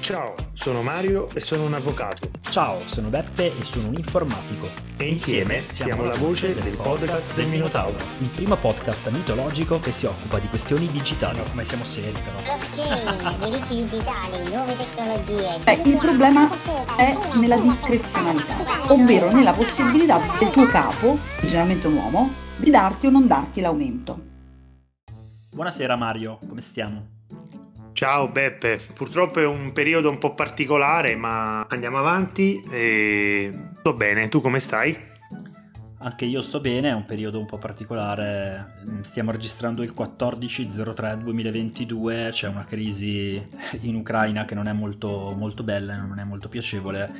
Ciao, sono Mario e sono un avvocato. Ciao, sono Beppe e sono un informatico. E insieme siamo la voce del podcast del Minotauro. Il primo podcast mitologico che si occupa di questioni digitali. come siamo seri però. Blockchain, diritti digitali, nuove tecnologie. Beh, il problema è nella discrezionalità, ovvero nella possibilità del tuo capo, generalmente un uomo, di darti o non darti l'aumento. Buonasera Mario, come stiamo? Ciao Beppe, purtroppo è un periodo un po' particolare, ma andiamo avanti e sto bene, tu come stai? Anche io sto bene, è un periodo un po' particolare, stiamo registrando il 14-03-2022, c'è una crisi in Ucraina che non è molto, molto bella, non è molto piacevole,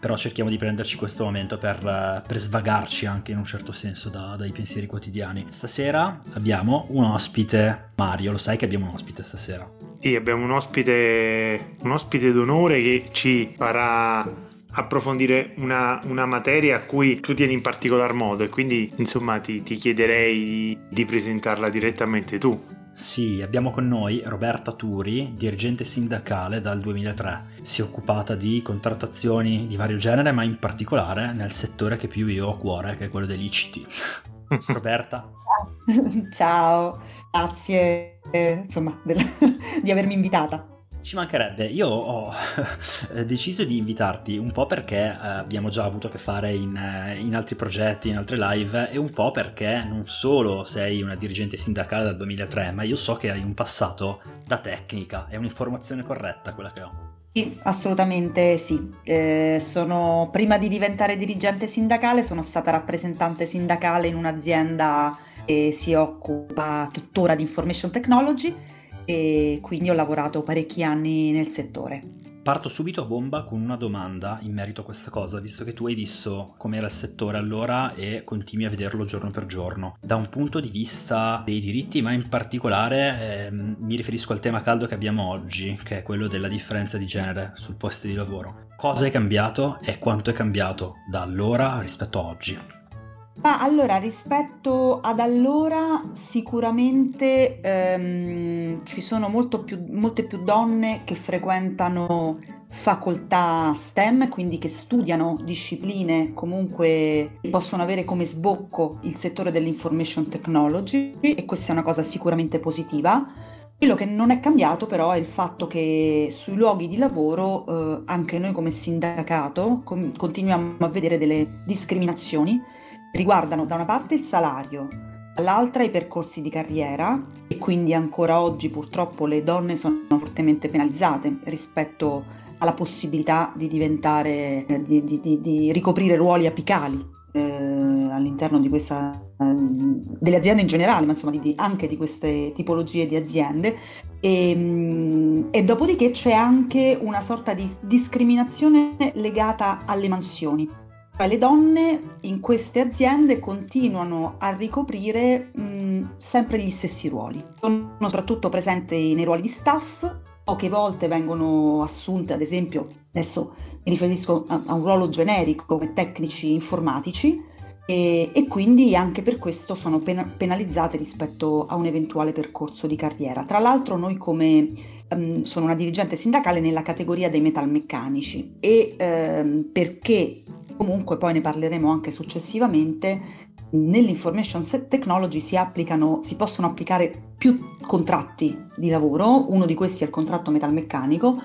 però cerchiamo di prenderci questo momento per, per svagarci anche in un certo senso da, dai pensieri quotidiani. Stasera abbiamo un ospite, Mario, lo sai che abbiamo un ospite stasera? Sì, abbiamo un ospite, un ospite d'onore che ci farà approfondire una, una, materia a cui tu tieni in particolar modo e quindi insomma ti, ti chiederei di, di presentarla direttamente tu. Sì, abbiamo con noi Roberta Turi, dirigente sindacale dal 2003. Si è occupata di contrattazioni di vario genere, ma in particolare nel settore che più io ho a cuore, che è quello degli ICT. Roberta. Ciao, Ciao. grazie eh, insomma, del, di avermi invitata. Ci mancherebbe, io ho deciso di invitarti un po' perché eh, abbiamo già avuto a che fare in, eh, in, altri progetti, in altre live e un po' perché non solo sei una dirigente sindacale dal 2003, ma io so che hai un passato da tecnica, è un'informazione corretta quella che ho. Sì, assolutamente sì. Eh, sono, prima di diventare dirigente sindacale sono stata rappresentante sindacale in un'azienda che si occupa tuttora di information technology e quindi ho lavorato parecchi anni nel settore. Parto subito a bomba con una domanda in merito a questa cosa, visto che tu hai visto com'era il settore allora e continui a vederlo giorno per giorno. Da un punto di vista dei diritti, ma in particolare eh, mi riferisco al tema caldo che abbiamo oggi, che è quello della differenza di genere sul posto di lavoro. Cosa è cambiato e quanto è cambiato da allora rispetto a oggi? Ma allora, rispetto ad allora, sicuramente ehm, ci sono più, molte più donne che frequentano facoltà STEM, quindi che studiano discipline comunque possono avere come sbocco il settore dell'information technology e questa è una cosa sicuramente positiva. Quello che non è cambiato però è il fatto che sui luoghi di lavoro eh, anche noi come sindacato com- continuiamo a vedere delle discriminazioni riguardano da una parte il salario, dall'altra i percorsi di carriera e quindi ancora oggi purtroppo le donne sono fortemente penalizzate rispetto alla possibilità di diventare, eh, di, di, di, di ricoprire ruoli apicali eh, all'interno di questa, eh, delle aziende in generale, ma insomma anche di queste tipologie di aziende. E, ehm, e dopodiché c'è anche una sorta di discriminazione legata alle mansioni le donne in queste aziende continuano a ricoprire mh, sempre gli stessi ruoli. Sono soprattutto presenti nei ruoli di staff, poche volte vengono assunte, ad esempio, adesso mi riferisco a, a un ruolo generico come tecnici informatici, e, e, quindi anche per questo sono pen- penalizzate rispetto a un eventuale percorso di carriera. Tra l'altro noi come um, sono una dirigente sindacale nella categoria dei metalmeccanici e um, perché Comunque poi ne parleremo anche successivamente. Nell'information technology si, applicano, si possono applicare più contratti di lavoro, uno di questi è il contratto metalmeccanico.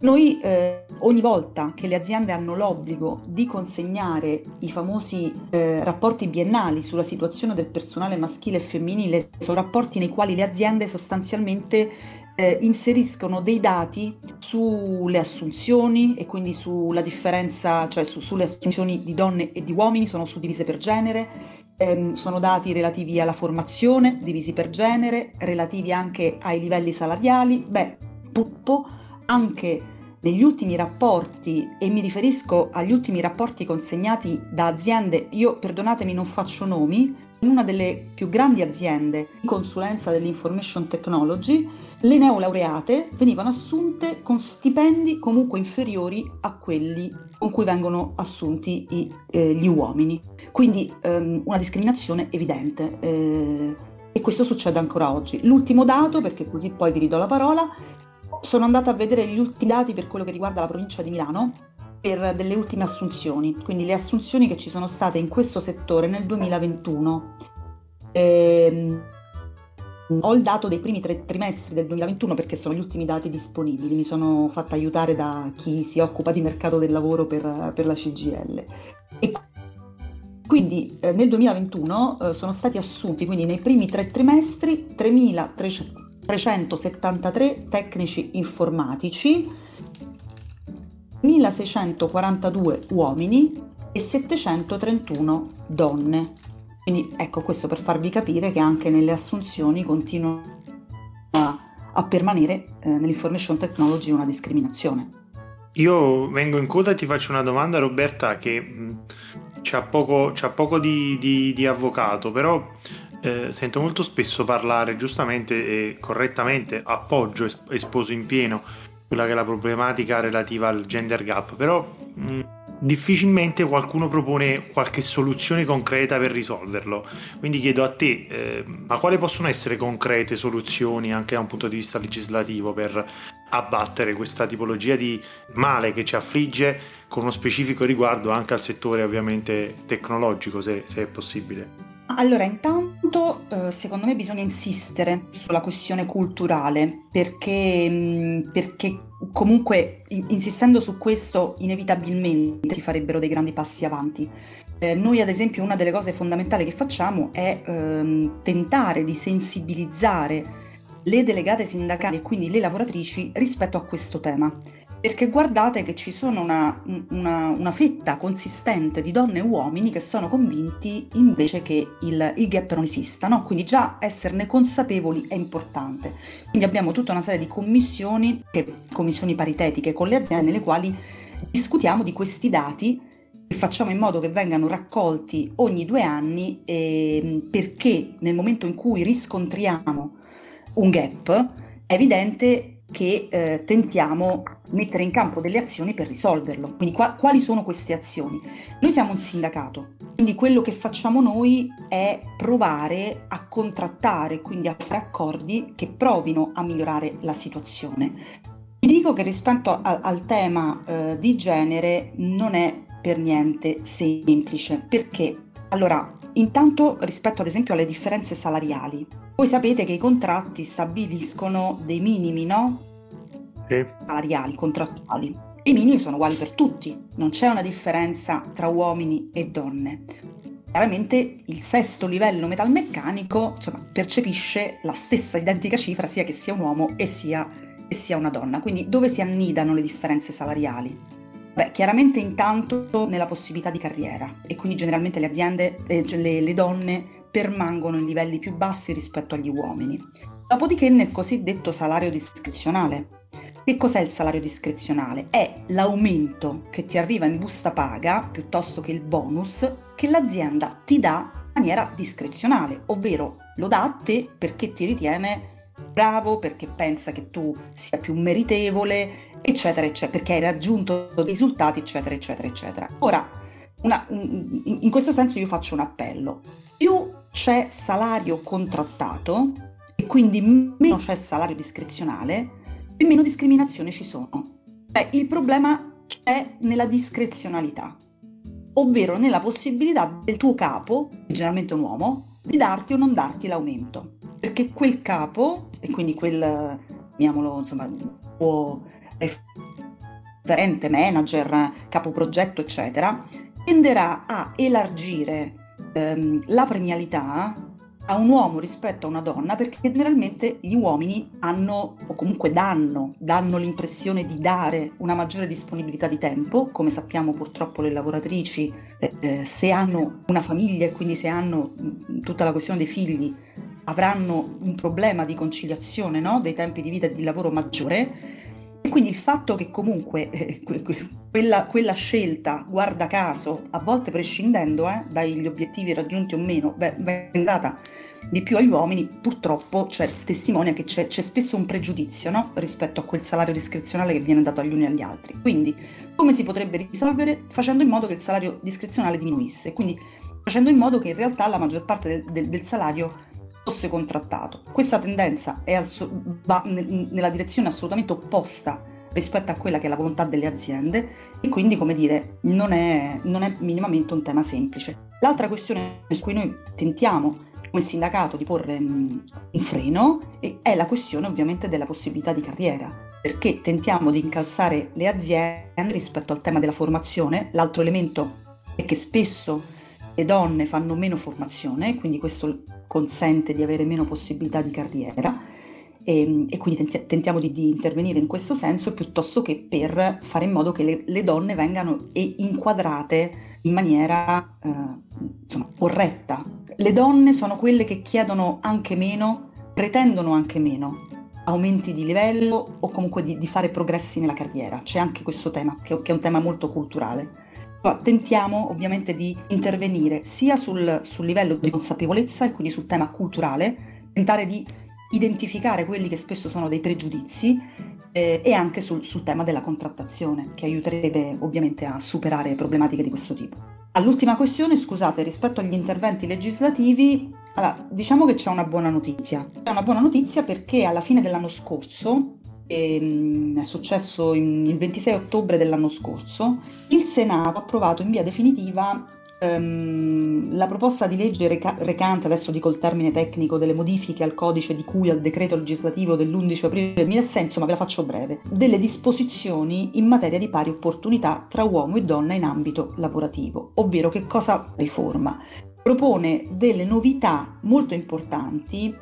Noi eh, ogni volta che le aziende hanno l'obbligo di consegnare i famosi eh, rapporti biennali sulla situazione del personale maschile e femminile, sono rapporti nei quali le aziende sostanzialmente eh, inseriscono dei dati sulle assunzioni e quindi sulla differenza, cioè su, sulle assunzioni di donne e di uomini, sono suddivise per genere, ehm, sono dati relativi alla formazione, divisi per genere, relativi anche ai livelli salariali. Beh, purtroppo anche negli ultimi rapporti, e mi riferisco agli ultimi rapporti consegnati da aziende, io perdonatemi non faccio nomi, in una delle più grandi aziende di consulenza dell'information technology, le neolaureate venivano assunte con stipendi comunque inferiori a quelli con cui vengono assunti i, eh, gli uomini. Quindi ehm, una discriminazione evidente. Eh, e questo succede ancora oggi. L'ultimo dato, perché così poi vi ridò la parola, sono andata a vedere gli ultimi dati per quello che riguarda la provincia di Milano per delle ultime assunzioni, quindi le assunzioni che ci sono state in questo settore nel 2021. Ehm, ho il dato dei primi tre trimestri del 2021 perché sono gli ultimi dati disponibili, mi sono fatta aiutare da chi si occupa di mercato del lavoro per, per la CGL. E quindi eh, nel 2021 eh, sono stati assunti, quindi nei primi tre trimestri, 3.373 tecnici informatici, 1.642 uomini e 731 donne. Quindi ecco questo per farvi capire che anche nelle assunzioni continua a, a permanere eh, nell'information technology una discriminazione. Io vengo in coda e ti faccio una domanda Roberta che mh, c'ha poco, c'ha poco di, di, di, avvocato, però eh, sento molto spesso parlare giustamente e correttamente, appoggio e sposo in pieno quella che è la problematica relativa al gender gap, però mh, difficilmente qualcuno propone qualche soluzione concreta per risolverlo. Quindi chiedo a te, eh, ma quali possono essere concrete soluzioni anche da un punto di vista legislativo per abbattere questa tipologia di male che ci affligge con uno specifico riguardo anche al settore ovviamente tecnologico, se, se è possibile? Allora, intanto eh, secondo me bisogna insistere sulla questione culturale perché, perché comunque insistendo su questo inevitabilmente si farebbero dei grandi passi avanti. Eh, noi ad esempio una delle cose fondamentali che facciamo è ehm, tentare di sensibilizzare le delegate sindacali e quindi le lavoratrici rispetto a questo tema perché guardate che ci sono una, una, una, fetta consistente di donne e uomini che sono convinti invece che il, il, gap non esista, no? quindi già esserne consapevoli è importante. Quindi abbiamo tutta una serie di commissioni, che, commissioni paritetiche con le aziende, nelle quali discutiamo di questi dati e facciamo in modo che vengano raccolti ogni due anni eh, perché nel momento in cui riscontriamo un gap è evidente che eh, tentiamo mettere in campo delle azioni per risolverlo. Quindi qua, quali sono queste azioni? Noi siamo un sindacato, quindi quello che facciamo noi è provare a contrattare, quindi a fare accordi che provino a migliorare la situazione. Vi dico che rispetto a, al tema eh, di genere non è per niente semplice, perché allora, intanto rispetto ad esempio alle differenze salariali, voi sapete che i contratti stabiliscono dei minimi, no? Sì. Salariali, contrattuali. I minimi sono uguali per tutti, non c'è una differenza tra uomini e donne. Chiaramente il sesto livello metalmeccanico insomma, percepisce la stessa identica cifra sia che sia un uomo e sia, che sia una donna. Quindi dove si annidano le differenze salariali? Beh, chiaramente intanto nella possibilità di carriera e quindi generalmente le aziende, cioè le, le donne permangono in livelli più bassi rispetto agli uomini. Dopodiché nel cosiddetto salario discrezionale. Che cos'è il salario discrezionale? È l'aumento che ti arriva in busta paga piuttosto che il bonus che l'azienda ti dà in maniera discrezionale, ovvero lo dà a te perché ti ritiene bravo, perché pensa che tu sia più meritevole, eccetera, eccetera, perché hai raggiunto risultati, eccetera, eccetera, eccetera. Ora, una, in questo senso io faccio un appello. Più c'è salario contrattato e quindi meno c'è salario discrezionale e meno discriminazione ci sono. Beh, il problema c'è nella discrezionalità, ovvero nella possibilità del tuo capo, generalmente un uomo, di darti o non darti l'aumento. Perché quel capo, e quindi quel, chiamiamolo, insomma, tuo referente, manager, capo progetto, eccetera, tenderà a elargire ehm, la premialità a un uomo rispetto a una donna perché generalmente gli uomini hanno o comunque danno, danno l'impressione di dare una maggiore disponibilità di tempo, come sappiamo purtroppo le lavoratrici eh, eh se hanno una famiglia e quindi se hanno tutta la questione dei figli avranno un problema di conciliazione no? dei tempi di vita e di lavoro maggiore quindi il fatto che comunque eh, quella, quella, scelta, guarda caso, a volte prescindendo eh, dagli obiettivi raggiunti o meno, venga data di più agli uomini, purtroppo cioè, testimonia che c'è, c'è, spesso un pregiudizio no? rispetto a quel salario discrezionale che viene dato agli uni e agli altri. Quindi come si potrebbe risolvere? Facendo in modo che il salario discrezionale diminuisse, quindi facendo in modo che in realtà la maggior parte del, del, del salario fosse contrattato. Questa tendenza ass- va n- nella direzione assolutamente opposta rispetto a quella che è la volontà delle aziende e quindi, come dire, non è, non è minimamente un tema semplice. L'altra questione su cui noi tentiamo come sindacato di porre un freno è la questione ovviamente della possibilità di carriera, perché tentiamo di incalzare le aziende rispetto al tema della formazione. L'altro elemento è che spesso le donne fanno meno formazione, quindi questo consente di avere meno possibilità di carriera e, e quindi tentiamo di, di, intervenire in questo senso piuttosto che per fare in modo che le, le donne vengano inquadrate in maniera eh, insomma, corretta. Le donne sono quelle che chiedono anche meno, pretendono anche meno aumenti di livello o comunque di, di fare progressi nella carriera. C'è anche questo tema, che, che è un tema molto culturale. Tentiamo ovviamente di intervenire sia sul, sul livello di consapevolezza e quindi sul tema culturale, tentare di identificare quelli che spesso sono dei pregiudizi eh, e anche sul, sul, tema della contrattazione, che aiuterebbe ovviamente a superare problematiche di questo tipo. All'ultima questione, scusate, rispetto agli interventi legislativi, allora, diciamo che c'è una buona notizia. C'è una buona notizia perché alla fine dell'anno scorso, è successo il 26 ottobre dell'anno scorso, il Senato ha approvato in via definitiva ehm, la proposta di legge reca- recante, adesso dico il termine tecnico, delle modifiche al codice di cui al decreto legislativo dell'11 aprile 2006, insomma ve la faccio breve, delle disposizioni in materia di pari opportunità tra uomo e donna in ambito lavorativo, ovvero che cosa riforma? Propone delle novità molto importanti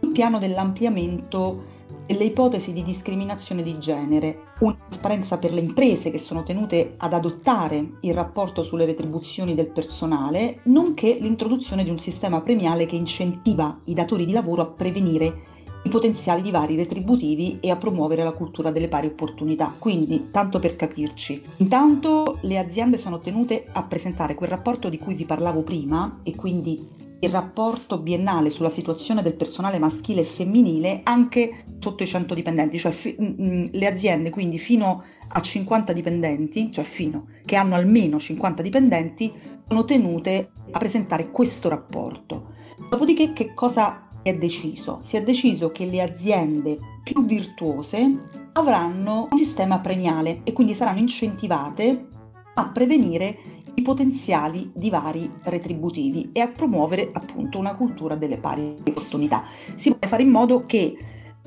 sul piano dell'ampliamento e le ipotesi di discriminazione di genere, una trasparenza per le imprese che sono tenute ad adottare il rapporto sulle retribuzioni del personale, nonché l'introduzione di un sistema premiale che incentiva i datori di lavoro a prevenire i potenziali divari retributivi e a promuovere la cultura delle pari opportunità. Quindi, tanto per capirci, intanto le aziende sono tenute a presentare quel rapporto di cui vi parlavo prima e quindi il rapporto biennale sulla situazione del personale maschile e femminile anche sotto i 100 dipendenti, cioè fi- mm, mm, le aziende quindi fino a 50 dipendenti, cioè fino che hanno almeno 50 dipendenti, sono tenute a presentare questo rapporto. Dopodiché che cosa è deciso? Si è deciso che le aziende più virtuose avranno un sistema premiale e quindi saranno incentivate a prevenire i potenziali divari retributivi e a promuovere appunto una cultura delle pari opportunità. Si vuole fare in modo che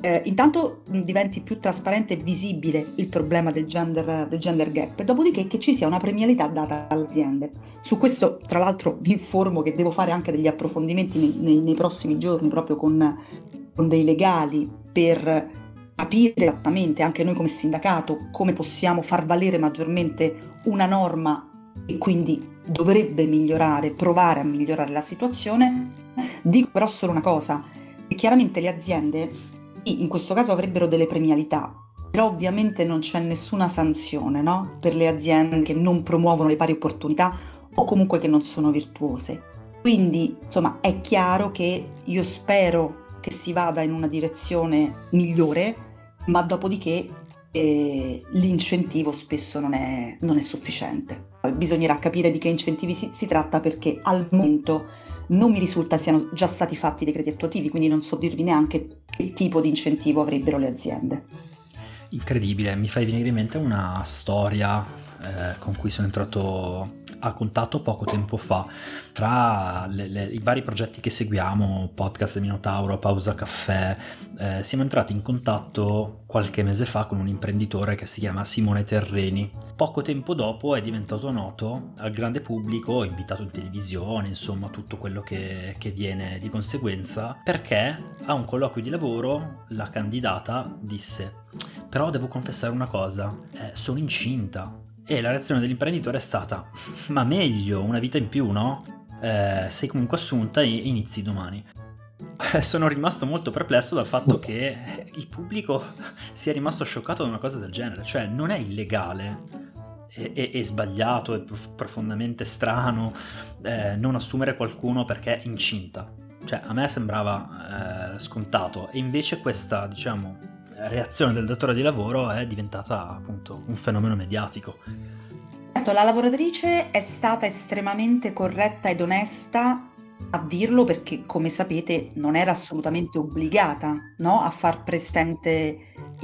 eh, intanto diventi più trasparente e visibile il problema del gender, del gender gap, dopodiché che ci sia una premialità data alle aziende. Su questo, tra l'altro, vi informo che devo fare anche degli approfondimenti nei, nei, nei prossimi giorni proprio con, con dei legali per capire esattamente anche noi come sindacato come possiamo far valere maggiormente una norma e quindi dovrebbe migliorare, provare a migliorare la situazione. Dico però solo una cosa, che chiaramente le aziende in questo caso avrebbero delle premialità, però ovviamente non c'è nessuna sanzione no? per le aziende che non promuovono le pari opportunità o comunque che non sono virtuose. Quindi, insomma, è chiaro che io spero che si vada in una direzione migliore, ma dopodiché eh, l'incentivo spesso non è, non è sufficiente bisognerà capire di che incentivi si, si, tratta perché al momento non mi risulta siano già stati fatti decreti attuativi, quindi non so dirvi neanche che tipo di incentivo avrebbero le aziende. Incredibile, mi fai venire in mente una storia eh, con cui sono entrato a contatto poco tempo fa tra le, le, i vari progetti che seguiamo, podcast Minotauro, Pausa Caffè, eh, siamo entrati in contatto qualche mese fa con un imprenditore che si chiama Simone Terreni. Poco tempo dopo è diventato noto al grande pubblico, invitato in televisione, insomma tutto quello che, che viene di conseguenza, perché a un colloquio di lavoro la candidata disse però devo confessare una cosa, eh, sono incinta. E la reazione dell'imprenditore è stata: Ma meglio, una vita in più, no? Eh, sei comunque assunta e inizi domani. Eh, sono rimasto molto perplesso dal fatto che il pubblico sia rimasto scioccato da una cosa del genere, cioè non è illegale. È, sbagliato, è profondamente strano eh, non assumere qualcuno perché è incinta. Cioè, a me sembrava eh, scontato, e invece questa, diciamo, reazione del datore di lavoro è diventata appunto un fenomeno mediatico. Certo, la lavoratrice è stata estremamente corretta ed onesta a dirlo perché, come sapete, non era assolutamente obbligata no? a far presente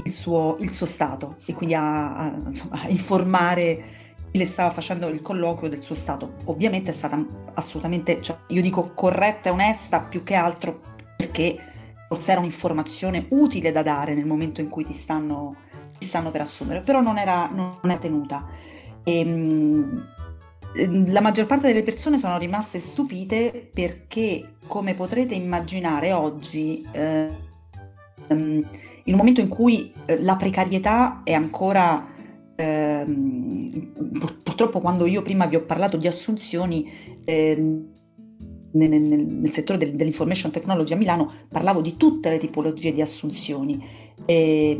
il suo, il suo stato e quindi a, a, insomma, a informare chi le stava facendo il colloquio del suo stato. Ovviamente è stata assolutamente, cioè, io dico corretta e onesta più che altro perché forse era un'informazione utile da dare nel momento in cui ti stanno, ti stanno per assumere, però non era, non è tenuta. E, ehm, la maggior parte delle persone sono rimaste stupite perché, come potrete immaginare oggi, eh, in un momento in cui eh, la precarietà è ancora, eh, purtroppo quando io prima vi ho parlato di assunzioni, eh, nel, nel, nel, settore del, dell'information technology a Milano parlavo di tutte le tipologie di assunzioni. E,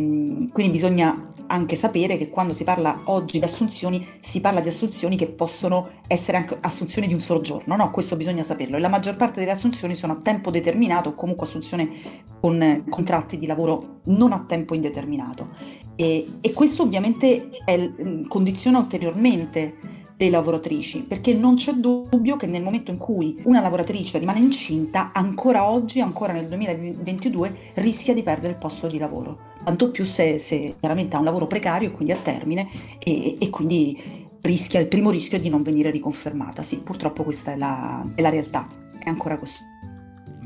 quindi bisogna anche sapere che quando si parla oggi di assunzioni, si parla di assunzioni che possono essere anche assunzioni di un solo giorno, no? Questo bisogna saperlo. E la maggior parte delle assunzioni sono a tempo determinato o comunque assunzioni con contratti di lavoro non a tempo indeterminato. E, e questo ovviamente è, condiziona ulteriormente le lavoratrici, perché non c'è dubbio che nel momento in cui una lavoratrice rimane incinta, ancora oggi, ancora nel 2022, rischia di perdere il posto di lavoro. Tanto più se, se chiaramente ha un lavoro precario, quindi a termine, e, e, quindi rischia il primo rischio di non venire riconfermata. Sì, purtroppo questa è la, è la realtà, è ancora così.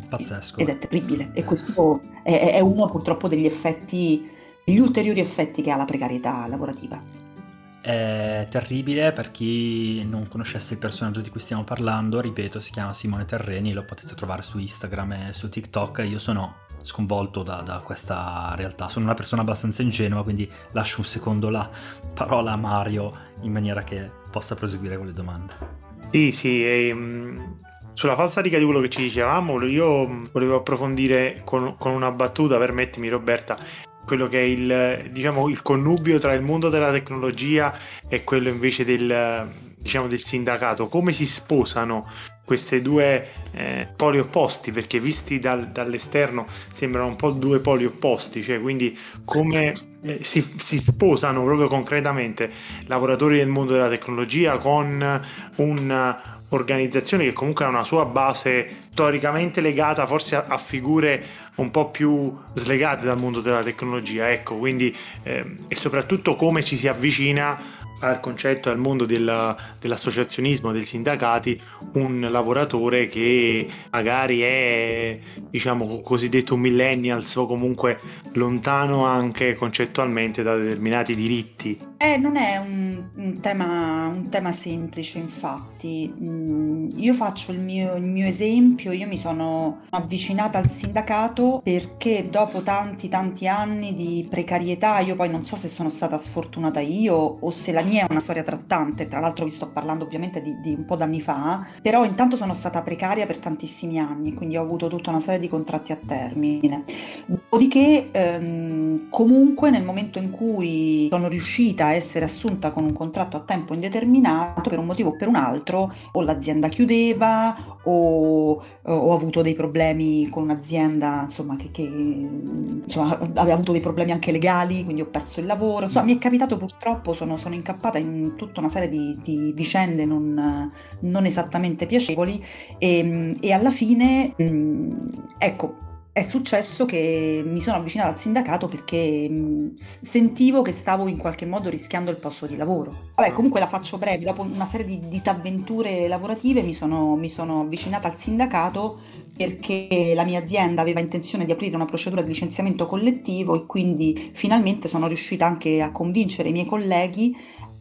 Pazzesco. Ed è terribile. E questo è, è uno purtroppo degli effetti, degli ulteriori effetti che ha la precarietà lavorativa. È terribile per chi non conoscesse il personaggio di cui stiamo parlando, ripeto, si chiama Simone Terreni, lo potete trovare su Instagram e su TikTok. Io sono sconvolto da, da questa realtà, sono una persona abbastanza ingenua, quindi lascio un secondo la parola a Mario in maniera che possa proseguire con le domande. Sì, sì, e, um, sulla falsa riga di quello che ci dicevamo, io volevo approfondire con, con una battuta, permettimi Roberta, quello che è il, diciamo, il connubio tra il mondo della tecnologia e quello invece del, diciamo, del sindacato. Come si sposano questi due eh, poli opposti? Perché visti dal, dall'esterno sembrano un po' due poli opposti, cioè quindi come eh, si, si, sposano proprio concretamente lavoratori del mondo della tecnologia con un'organizzazione che comunque ha una sua base storicamente legata forse a, a figure un po' più slegate dal mondo della tecnologia, ecco, quindi eh, e soprattutto come ci si avvicina al concetto al mondo del, dell'associazionismo, dei sindacati, un lavoratore che magari è, diciamo, cosiddetto millennials o comunque lontano anche concettualmente da determinati diritti. Eh, non è un, un, tema, un tema, semplice, infatti. Mm, io faccio il mio, il mio esempio, io mi sono avvicinata al sindacato perché dopo tanti tanti anni di precarietà, io poi non so se sono stata sfortunata io o se la mia è una storia trattante, tra l'altro vi sto parlando ovviamente di, di un po' d'anni fa, però intanto sono stata precaria per tantissimi anni, quindi ho avuto tutta una serie di contratti a termine. Dopodiché ehm, comunque nel momento in cui sono riuscita a essere assunta con un contratto a tempo indeterminato per un motivo o per un altro, o l'azienda chiudeva o, o ho avuto dei problemi con un'azienda insomma, che, che insomma, aveva avuto dei problemi anche legali, quindi ho perso il lavoro. Insomma, mi è capitato purtroppo, sono, sono incappata in tutta una serie di, di vicende non, non, esattamente piacevoli e, e alla fine, mh, ecco, è successo che mi sono avvicinata al sindacato perché mh, sentivo che stavo in qualche modo rischiando il posto di lavoro. Vabbè, ah. comunque la faccio breve, dopo una serie di disavventure lavorative mi sono, mi sono avvicinata al sindacato perché la mia azienda aveva intenzione di aprire una procedura di licenziamento collettivo e quindi finalmente sono riuscita anche a convincere i miei colleghi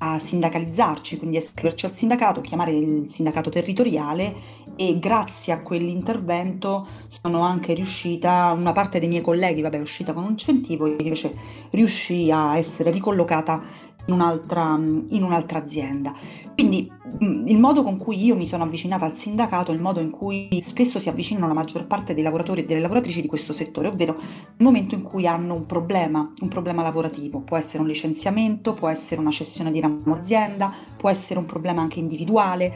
a sindacalizzarci, quindi iscriverci al sindacato, chiamare il sindacato territoriale e grazie a quell'intervento sono anche riuscita, una parte dei miei colleghi vabbè, è uscita con un incentivo, io invece riuscii a essere ricollocata in un'altra, in un'altra azienda. Quindi mm, il modo con cui io mi sono avvicinata al sindacato, il modo in cui spesso si avvicinano la maggior parte dei lavoratori e delle lavoratrici di questo settore, ovvero il momento in cui hanno un problema, un problema lavorativo, può essere un licenziamento, può essere una cessione di ramo azienda, può essere un problema anche individuale,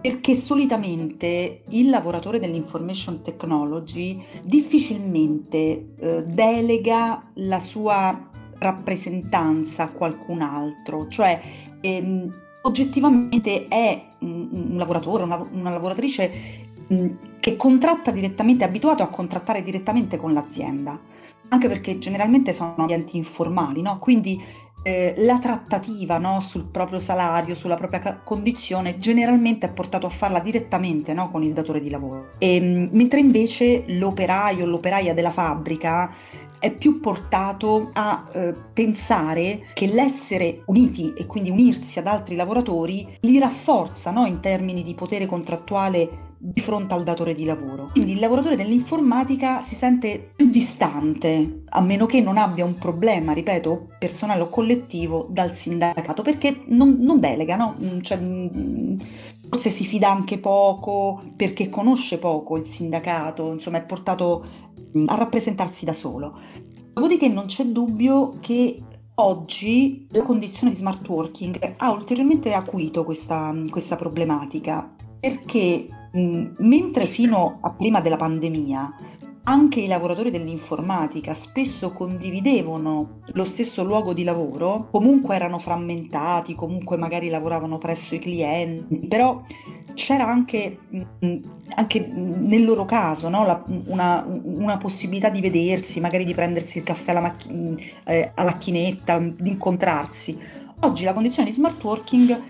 perché solitamente il lavoratore dell'information technology difficilmente eh, delega la sua rappresentanza a qualcun altro, cioè ehm, oggettivamente è un, lavoratore, una, una, lavoratrice che contratta direttamente, è abituato a contrattare direttamente con l'azienda, anche perché generalmente sono ambienti informali, no? quindi eh, la trattativa no, sul proprio salario, sulla propria condizione, generalmente è portato a farla direttamente no, con il datore di lavoro. E, ehm, mentre invece l'operaio, l'operaia della fabbrica è più portato a eh, pensare che l'essere uniti e quindi unirsi ad altri lavoratori li rafforza no, in termini di potere contrattuale di fronte al datore di lavoro. Quindi il lavoratore dell'informatica si sente più distante, a meno che non abbia un problema, ripeto, personale o collettivo dal sindacato, perché non, non delega, no? Mm, cioè, mm, forse si fida anche poco, perché conosce poco il sindacato, insomma è portato a rappresentarsi da solo. Dopodiché non c'è dubbio che oggi la condizione di smart working ha ulteriormente acuito questa, questa problematica perché mh, mentre fino a prima della pandemia anche i lavoratori dell'informatica spesso condividevano lo stesso luogo di lavoro, comunque erano frammentati, comunque magari lavoravano presso i clienti, però c'era anche, anche nel loro caso no? La, una, una, possibilità di vedersi, magari di prendersi il caffè alla, macch- eh, alla chinetta, di incontrarsi. Oggi la condizione di smart working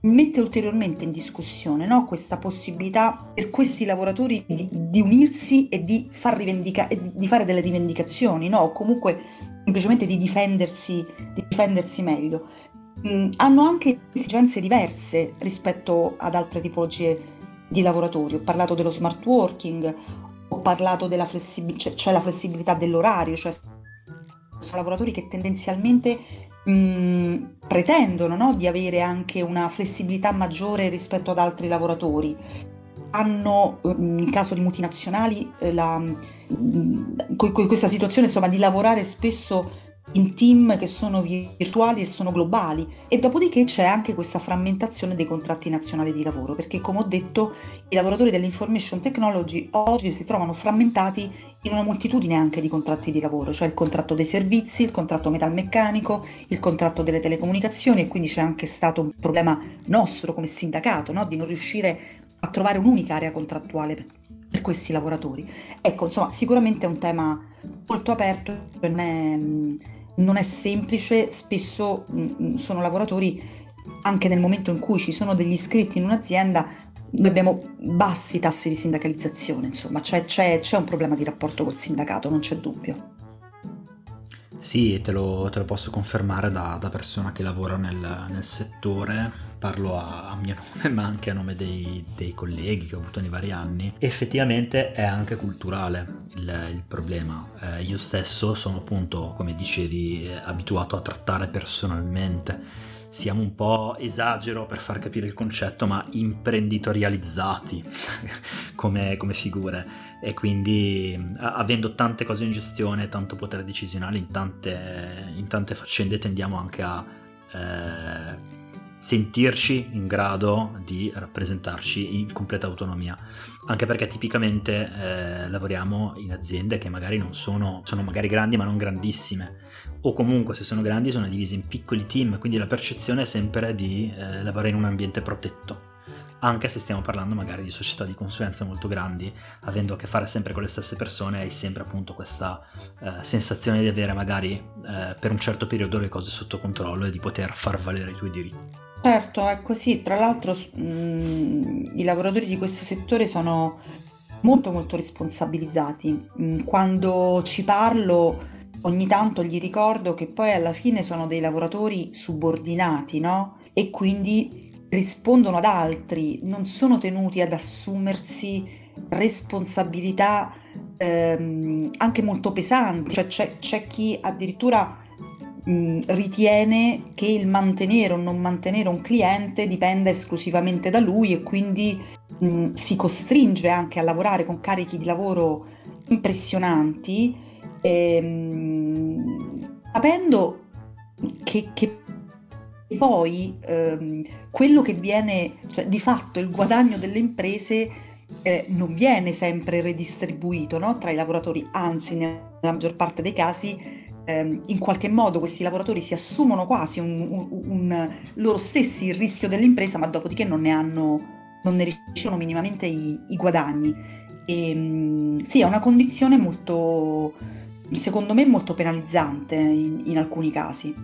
mette ulteriormente in discussione no? questa possibilità per questi lavoratori di, di unirsi e di, far rivendica- di, fare delle rivendicazioni, no? o comunque semplicemente di difendersi, di difendersi meglio. Mm, hanno anche esigenze diverse rispetto ad altre tipologie di lavoratori. Ho parlato dello smart working, ho parlato della flessibilità, cioè la flessibilità dell'orario, cioè sono lavoratori che tendenzialmente mh, mm, pretendono no, di avere anche una flessibilità maggiore rispetto ad altri lavoratori. Hanno, mm, in caso di multinazionali, eh, la, questa situazione insomma, di lavorare spesso in team che sono virtuali e sono globali e dopodiché c'è anche questa frammentazione dei contratti nazionali di lavoro perché come ho detto i lavoratori dell'information technology oggi si trovano frammentati in una moltitudine anche di contratti di lavoro, cioè il contratto dei servizi, il contratto metalmeccanico, il contratto delle telecomunicazioni e quindi c'è anche stato un problema nostro come sindacato no? di non riuscire a trovare un'unica area contrattuale per questi lavoratori. Ecco, insomma, sicuramente è un tema molto aperto, non è, non è semplice, spesso mh, sono lavoratori anche nel momento in cui ci sono degli iscritti in un'azienda noi abbiamo bassi tassi di sindacalizzazione, insomma, c'è, c'è, c'è un problema di rapporto col sindacato, non c'è dubbio. Sì, te lo, te lo posso confermare da, da, persona che lavora nel, nel settore, parlo a, a, mio nome ma anche a nome dei, dei, colleghi che ho avuto nei vari anni. Effettivamente è anche culturale il, il problema. Eh, io stesso sono appunto, come dicevi, eh, abituato a trattare personalmente siamo un po' esagero per far capire il concetto, ma imprenditorializzati come, come, figure e quindi avendo tante cose in gestione, tanto potere decisionale in tante, in tante faccende tendiamo anche a eh, sentirci in grado di rappresentarci in completa autonomia. Anche perché tipicamente eh, lavoriamo in aziende che magari non sono, sono magari grandi ma non grandissime. O comunque se sono grandi sono divise in piccoli team, quindi la percezione è sempre di eh, lavorare in un ambiente protetto anche se stiamo parlando magari di società di consulenza molto grandi, avendo a che fare sempre con le stesse persone, hai sempre appunto questa eh, sensazione di avere magari eh, per un certo periodo le cose sotto controllo e di poter far valere i tuoi diritti. Certo, è così. Tra l'altro mh, mm, i lavoratori di questo settore sono molto molto responsabilizzati. Mm, quando ci parlo ogni tanto gli ricordo che poi alla fine sono dei lavoratori subordinati, no? E quindi rispondono ad altri, non sono tenuti ad assumersi responsabilità ehm, anche molto pesanti. Cioè c'è, c'è chi addirittura mh, ritiene che il mantenere o non mantenere un cliente dipenda esclusivamente da lui e quindi mh, si costringe anche a lavorare con carichi di lavoro impressionanti, ehm, sapendo che, che poi ehm, quello che viene, cioè di fatto il guadagno delle imprese eh, non viene sempre redistribuito no? tra i lavoratori, anzi nella maggior parte dei casi ehm, in qualche modo questi lavoratori si assumono quasi un, un, un, loro stessi il rischio dell'impresa, ma dopodiché non ne hanno non ne ricevono minimamente i, i guadagni. E, ehm, sì, è una condizione molto, secondo me, molto penalizzante in, in alcuni casi.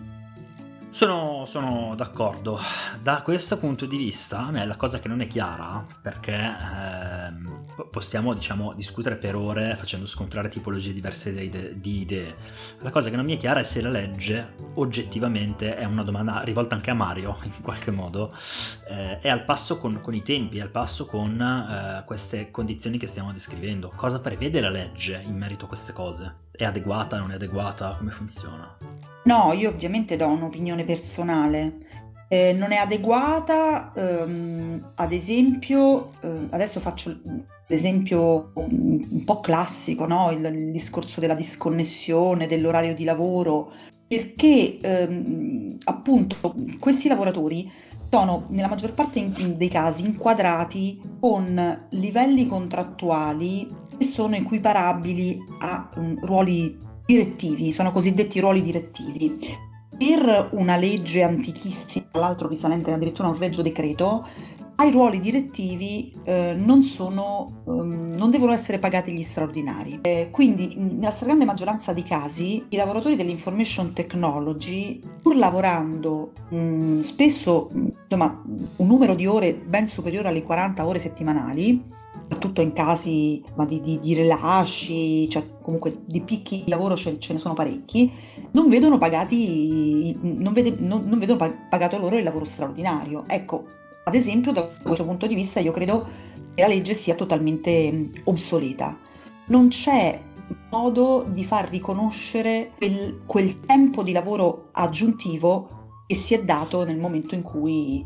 Sono, sono, d'accordo. Da questo punto di vista, a me la cosa che non è chiara, perché ehm, possiamo diciamo, discutere per ore facendo scontrare tipologie diverse di di idee, la cosa che non mi è chiara è se la legge oggettivamente è una domanda rivolta anche a Mario, in qualche modo, eh, è al passo con, con, i tempi, è al passo con eh, queste condizioni che stiamo descrivendo. Cosa prevede la legge in merito a queste cose? È adeguata, non è adeguata? Come funziona? No, io ovviamente do un'opinione personale. Eh, non è adeguata, ehm, ad esempio, eh, adesso faccio l'esempio un, po' classico, no? il, il, discorso della disconnessione, dell'orario di lavoro, perché ehm, appunto questi lavoratori sono nella maggior parte dei casi inquadrati con livelli contrattuali che sono equiparabili a um, ruoli direttivi, sono cosiddetti ruoli direttivi. Per una legge antichissima, tra l'altro risalente addirittura a un regio decreto, ai ruoli direttivi eh, non, sono, um, non, devono essere pagati gli straordinari. Eh, quindi nella stragrande maggioranza dei casi i lavoratori dell'information technology, pur lavorando um, spesso insomma, un numero di ore ben superiore alle 40 ore settimanali, soprattutto in casi di, di, di, rilasci, cioè comunque di picchi di lavoro ce, ce ne sono parecchi, non vedono pagati, non, vede, non, non vedono pagato loro il lavoro straordinario. Ecco, ad esempio, da questo punto di vista io credo che la legge sia totalmente obsoleta. Non c'è modo di far riconoscere quel, quel tempo di lavoro aggiuntivo che si è dato nel momento in cui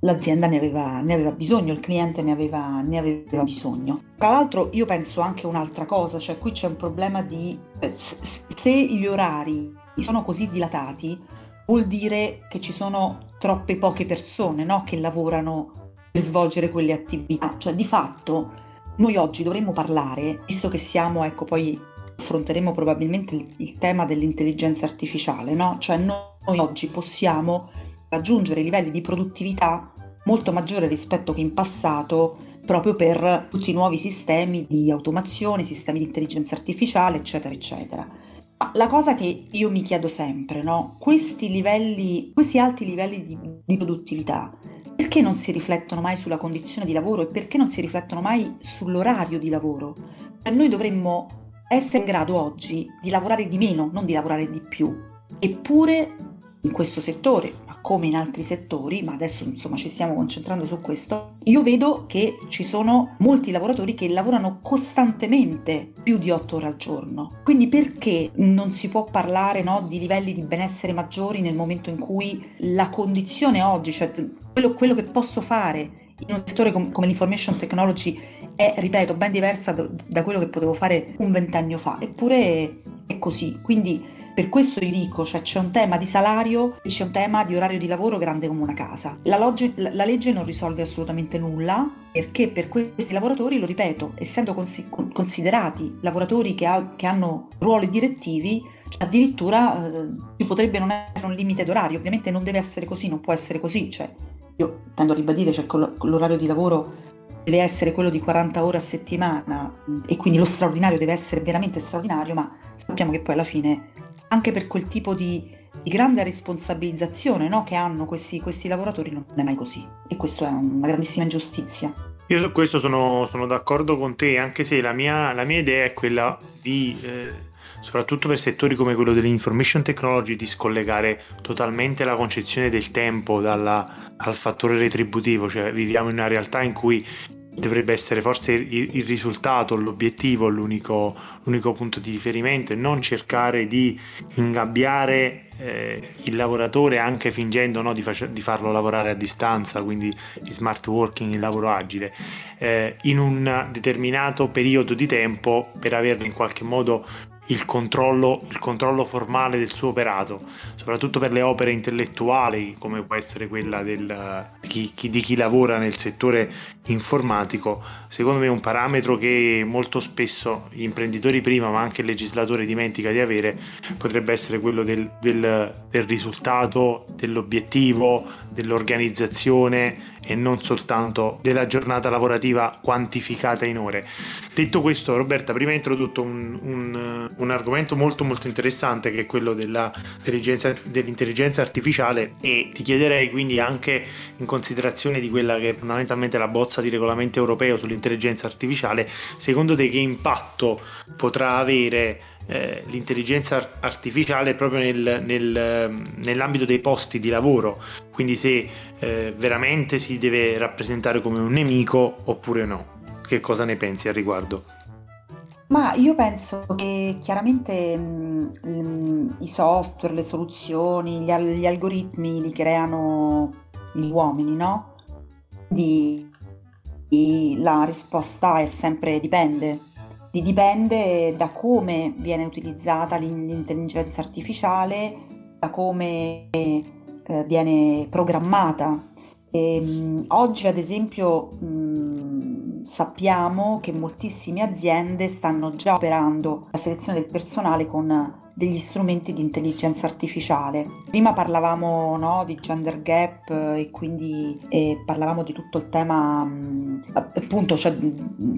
l'azienda ne aveva, ne aveva, bisogno, il cliente ne aveva, ne aveva, bisogno. Tra l'altro io penso anche un'altra cosa, cioè qui c'è un problema di eh, se gli orari sono così dilatati, vuol dire che ci sono troppe poche persone no, che lavorano per svolgere quelle attività. Cioè di fatto noi oggi dovremmo parlare, visto che siamo, ecco poi affronteremo probabilmente il, il tema dell'intelligenza artificiale, no? Cioè noi oggi possiamo raggiungere livelli di produttività molto maggiore rispetto che in passato proprio per tutti i nuovi sistemi di automazione, sistemi di intelligenza artificiale, eccetera, eccetera. La cosa che io mi chiedo sempre, no? Questi livelli, questi alti livelli di, di produttività, perché non si riflettono mai sulla condizione di lavoro e perché non si riflettono mai sull'orario di lavoro? Cioè, noi dovremmo essere in grado oggi di lavorare di meno, non di lavorare di più. Eppure in questo settore, ma come in altri settori, ma adesso insomma ci stiamo concentrando su questo, io vedo che ci sono molti lavoratori che lavorano costantemente più di 8 ore al giorno. Quindi perché non si può parlare no, di livelli di benessere maggiori nel momento in cui la condizione oggi, cioè quello, quello che posso fare in un settore com- come l'information technology è, ripeto, ben diversa da, da quello che potevo fare un ventennio fa, eppure è così. Quindi per questo io dico, cioè c'è un tema di salario e c'è un tema di orario di lavoro grande come una casa. La, loge, la legge non risolve assolutamente nulla perché per questi lavoratori, lo ripeto, essendo consi- considerati lavoratori che, ha, che, hanno ruoli direttivi, addirittura eh, ci potrebbe non essere un limite d'orario. Ovviamente non deve essere così, non può essere così. Cioè, io tendo a ribadire, cioè l'orario di lavoro deve essere quello di 40 ore a settimana e quindi lo straordinario deve essere veramente straordinario, ma sappiamo che poi alla fine anche per quel tipo di, di grande responsabilizzazione no, che hanno questi, questi, lavoratori non è mai così e questo è una grandissima ingiustizia. Io su questo sono, sono d'accordo con te, anche se la mia, la mia idea è quella di, eh, soprattutto per settori come quello dell'information technology, di scollegare totalmente la concezione del tempo dalla, dal fattore retributivo, cioè viviamo in una realtà in cui dovrebbe essere forse il, il risultato, l'obiettivo, l'unico, l'unico, punto di riferimento e non cercare di ingabbiare eh, il lavoratore anche fingendo no, di, fac- di, farlo lavorare a distanza, quindi il smart working, il lavoro agile, eh, in un determinato periodo di tempo per averlo in qualche modo il controllo, il controllo, formale del suo operato, soprattutto per le opere intellettuali come può essere quella del, chi, chi, di chi lavora nel settore informatico, secondo me è un parametro che molto spesso gli imprenditori prima ma anche il legislatore dimentica di avere, potrebbe essere quello del, del, del risultato, dell'obiettivo, dell'organizzazione e non soltanto della giornata lavorativa quantificata in ore. Detto questo, Roberta, prima hai introdotto un, un, un argomento molto molto interessante che è quello dell'intelligenza, dell'intelligenza artificiale e ti chiederei quindi anche in considerazione di quella che è fondamentalmente la bozza di regolamento europeo sull'intelligenza artificiale, secondo te che impatto potrà avere eh, l'intelligenza artificiale proprio nel, nel, nell'ambito dei posti di lavoro, quindi se eh, veramente si deve rappresentare come un nemico oppure no. Che cosa ne pensi al riguardo? Ma io penso che chiaramente mh, mh, i software, le soluzioni, gli, gli, algoritmi li creano gli uomini, no? Quindi la risposta è sempre dipende dipende da come viene utilizzata l'intelligenza artificiale, da come eh, viene programmata. E, mh, oggi ad esempio mh, sappiamo che moltissime aziende stanno già operando la selezione del personale con degli strumenti di intelligenza artificiale. Prima parlavamo no, di gender gap eh, e quindi eh, parlavamo di tutto il tema mh, appunto cioè,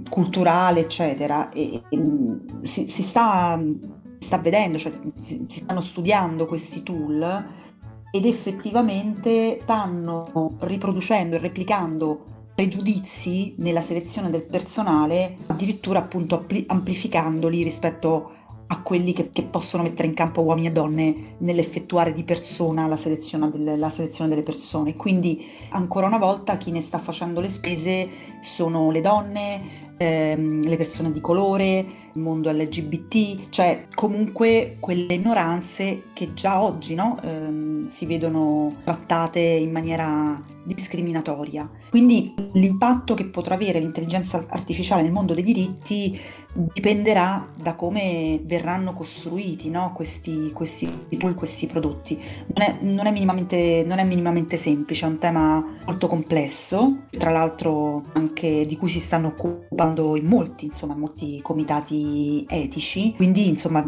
culturale eccetera e, e si, si, sta, sta vedendo, cioè, si, si stanno studiando questi tool ed effettivamente stanno riproducendo e replicando pregiudizi nella selezione del personale, addirittura appunto amplificandoli rispetto a quelli che, che, possono mettere in campo uomini e donne nell'effettuare di persona la selezione, delle, la selezione, delle persone. Quindi ancora una volta chi ne sta facendo le spese sono le donne, ehm, le persone di colore, il mondo LGBT, cioè comunque quelle ignoranze che già oggi no, ehm, si vedono trattate in maniera discriminatoria. Quindi l'impatto che potrà avere l'intelligenza artificiale nel mondo dei diritti dipenderà da come verranno costruiti no? questi, questi questi prodotti. Non è, non, è non è, minimamente, semplice, è un tema molto complesso, tra l'altro anche di cui si stanno occupando in molti, insomma, molti comitati etici, quindi insomma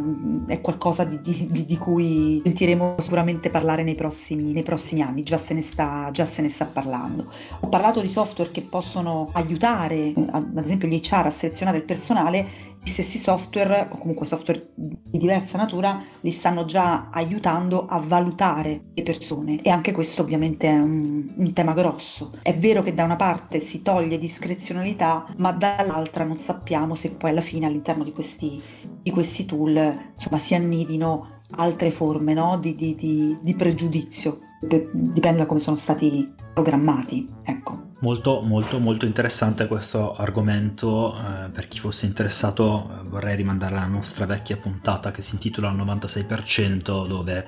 è qualcosa di, di, di cui sentiremo sicuramente parlare nei prossimi, nei prossimi anni, già se, sta, già se, ne sta, parlando. Ho parlato di software che possono aiutare, ad esempio gli HR a selezionare il personale, gli stessi software o comunque software di diversa natura li stanno già aiutando a valutare le persone e anche questo ovviamente è un, un tema grosso. È vero che da una parte si toglie discrezionalità ma dall'altra non sappiamo se poi alla fine all'interno di questi, di questi tool insomma si annidino altre forme no? di, di, di, di pregiudizio dipende da come sono stati programmati. Ecco. Molto, molto, molto interessante questo argomento. Eh, per chi fosse interessato, eh, vorrei rimandare alla nostra vecchia puntata che si intitola Il 96%, dove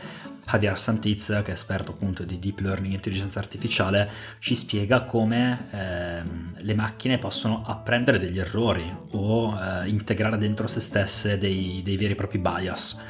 Javier Santiz, che è esperto appunto di deep learning e intelligenza artificiale, ci spiega come eh, le macchine possono apprendere degli errori o eh, integrare dentro se stesse dei, dei veri e propri bias.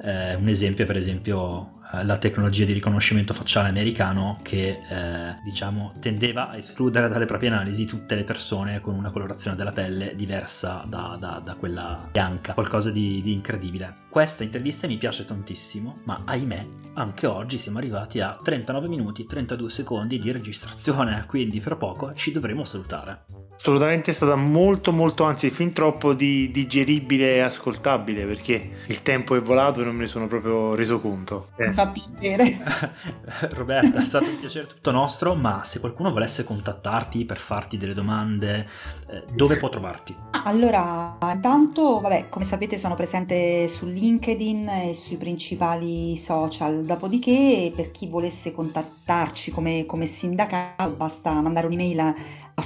Eh, un esempio, per esempio, la tecnologia di riconoscimento facciale americano che eh, diciamo tendeva a escludere dalle proprie analisi tutte le persone con una colorazione della pelle diversa da, da, da quella bianca, qualcosa di, di, incredibile. Questa intervista mi piace tantissimo, ma ahimè, anche oggi siamo arrivati a 39 minuti e 32 secondi di registrazione, quindi fra poco ci dovremo salutare. Assolutamente è stata molto molto, anzi fin troppo di, digeribile e ascoltabile perché il tempo è volato e non me ne sono proprio reso conto. Eh. Fa piacere. Roberta, è stato un piacere tutto nostro, ma se qualcuno volesse contattarti per farti delle domande, eh, dove può trovarti? Allora, intanto, vabbè, come sapete sono presente su LinkedIn e sui principali social, dopodiché per chi volesse contattarci come, come sindacato basta mandare un'email a a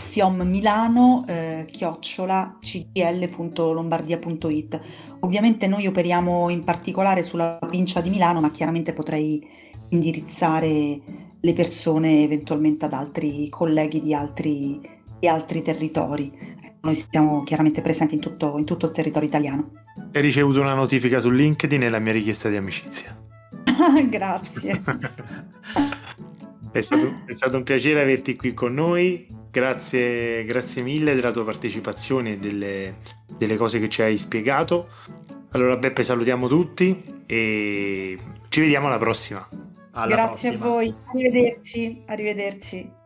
fiommilano eh, chiocciola cgl.lombardia.it. Ovviamente noi operiamo in particolare sulla provincia di Milano, ma chiaramente potrei indirizzare le persone eventualmente ad altri colleghi di altri, di altri territori. Noi siamo chiaramente presenti in tutto, in tutto il territorio italiano. Hai ricevuto una notifica su LinkedIn e la mia richiesta di amicizia. Grazie. è, stato, è stato un piacere averti qui con noi Grazie, grazie mille della tua partecipazione e delle, delle cose che ci hai spiegato. Allora Beppe salutiamo tutti e ci vediamo alla prossima. Alla Grazie prossima. a voi, arrivederci, arrivederci.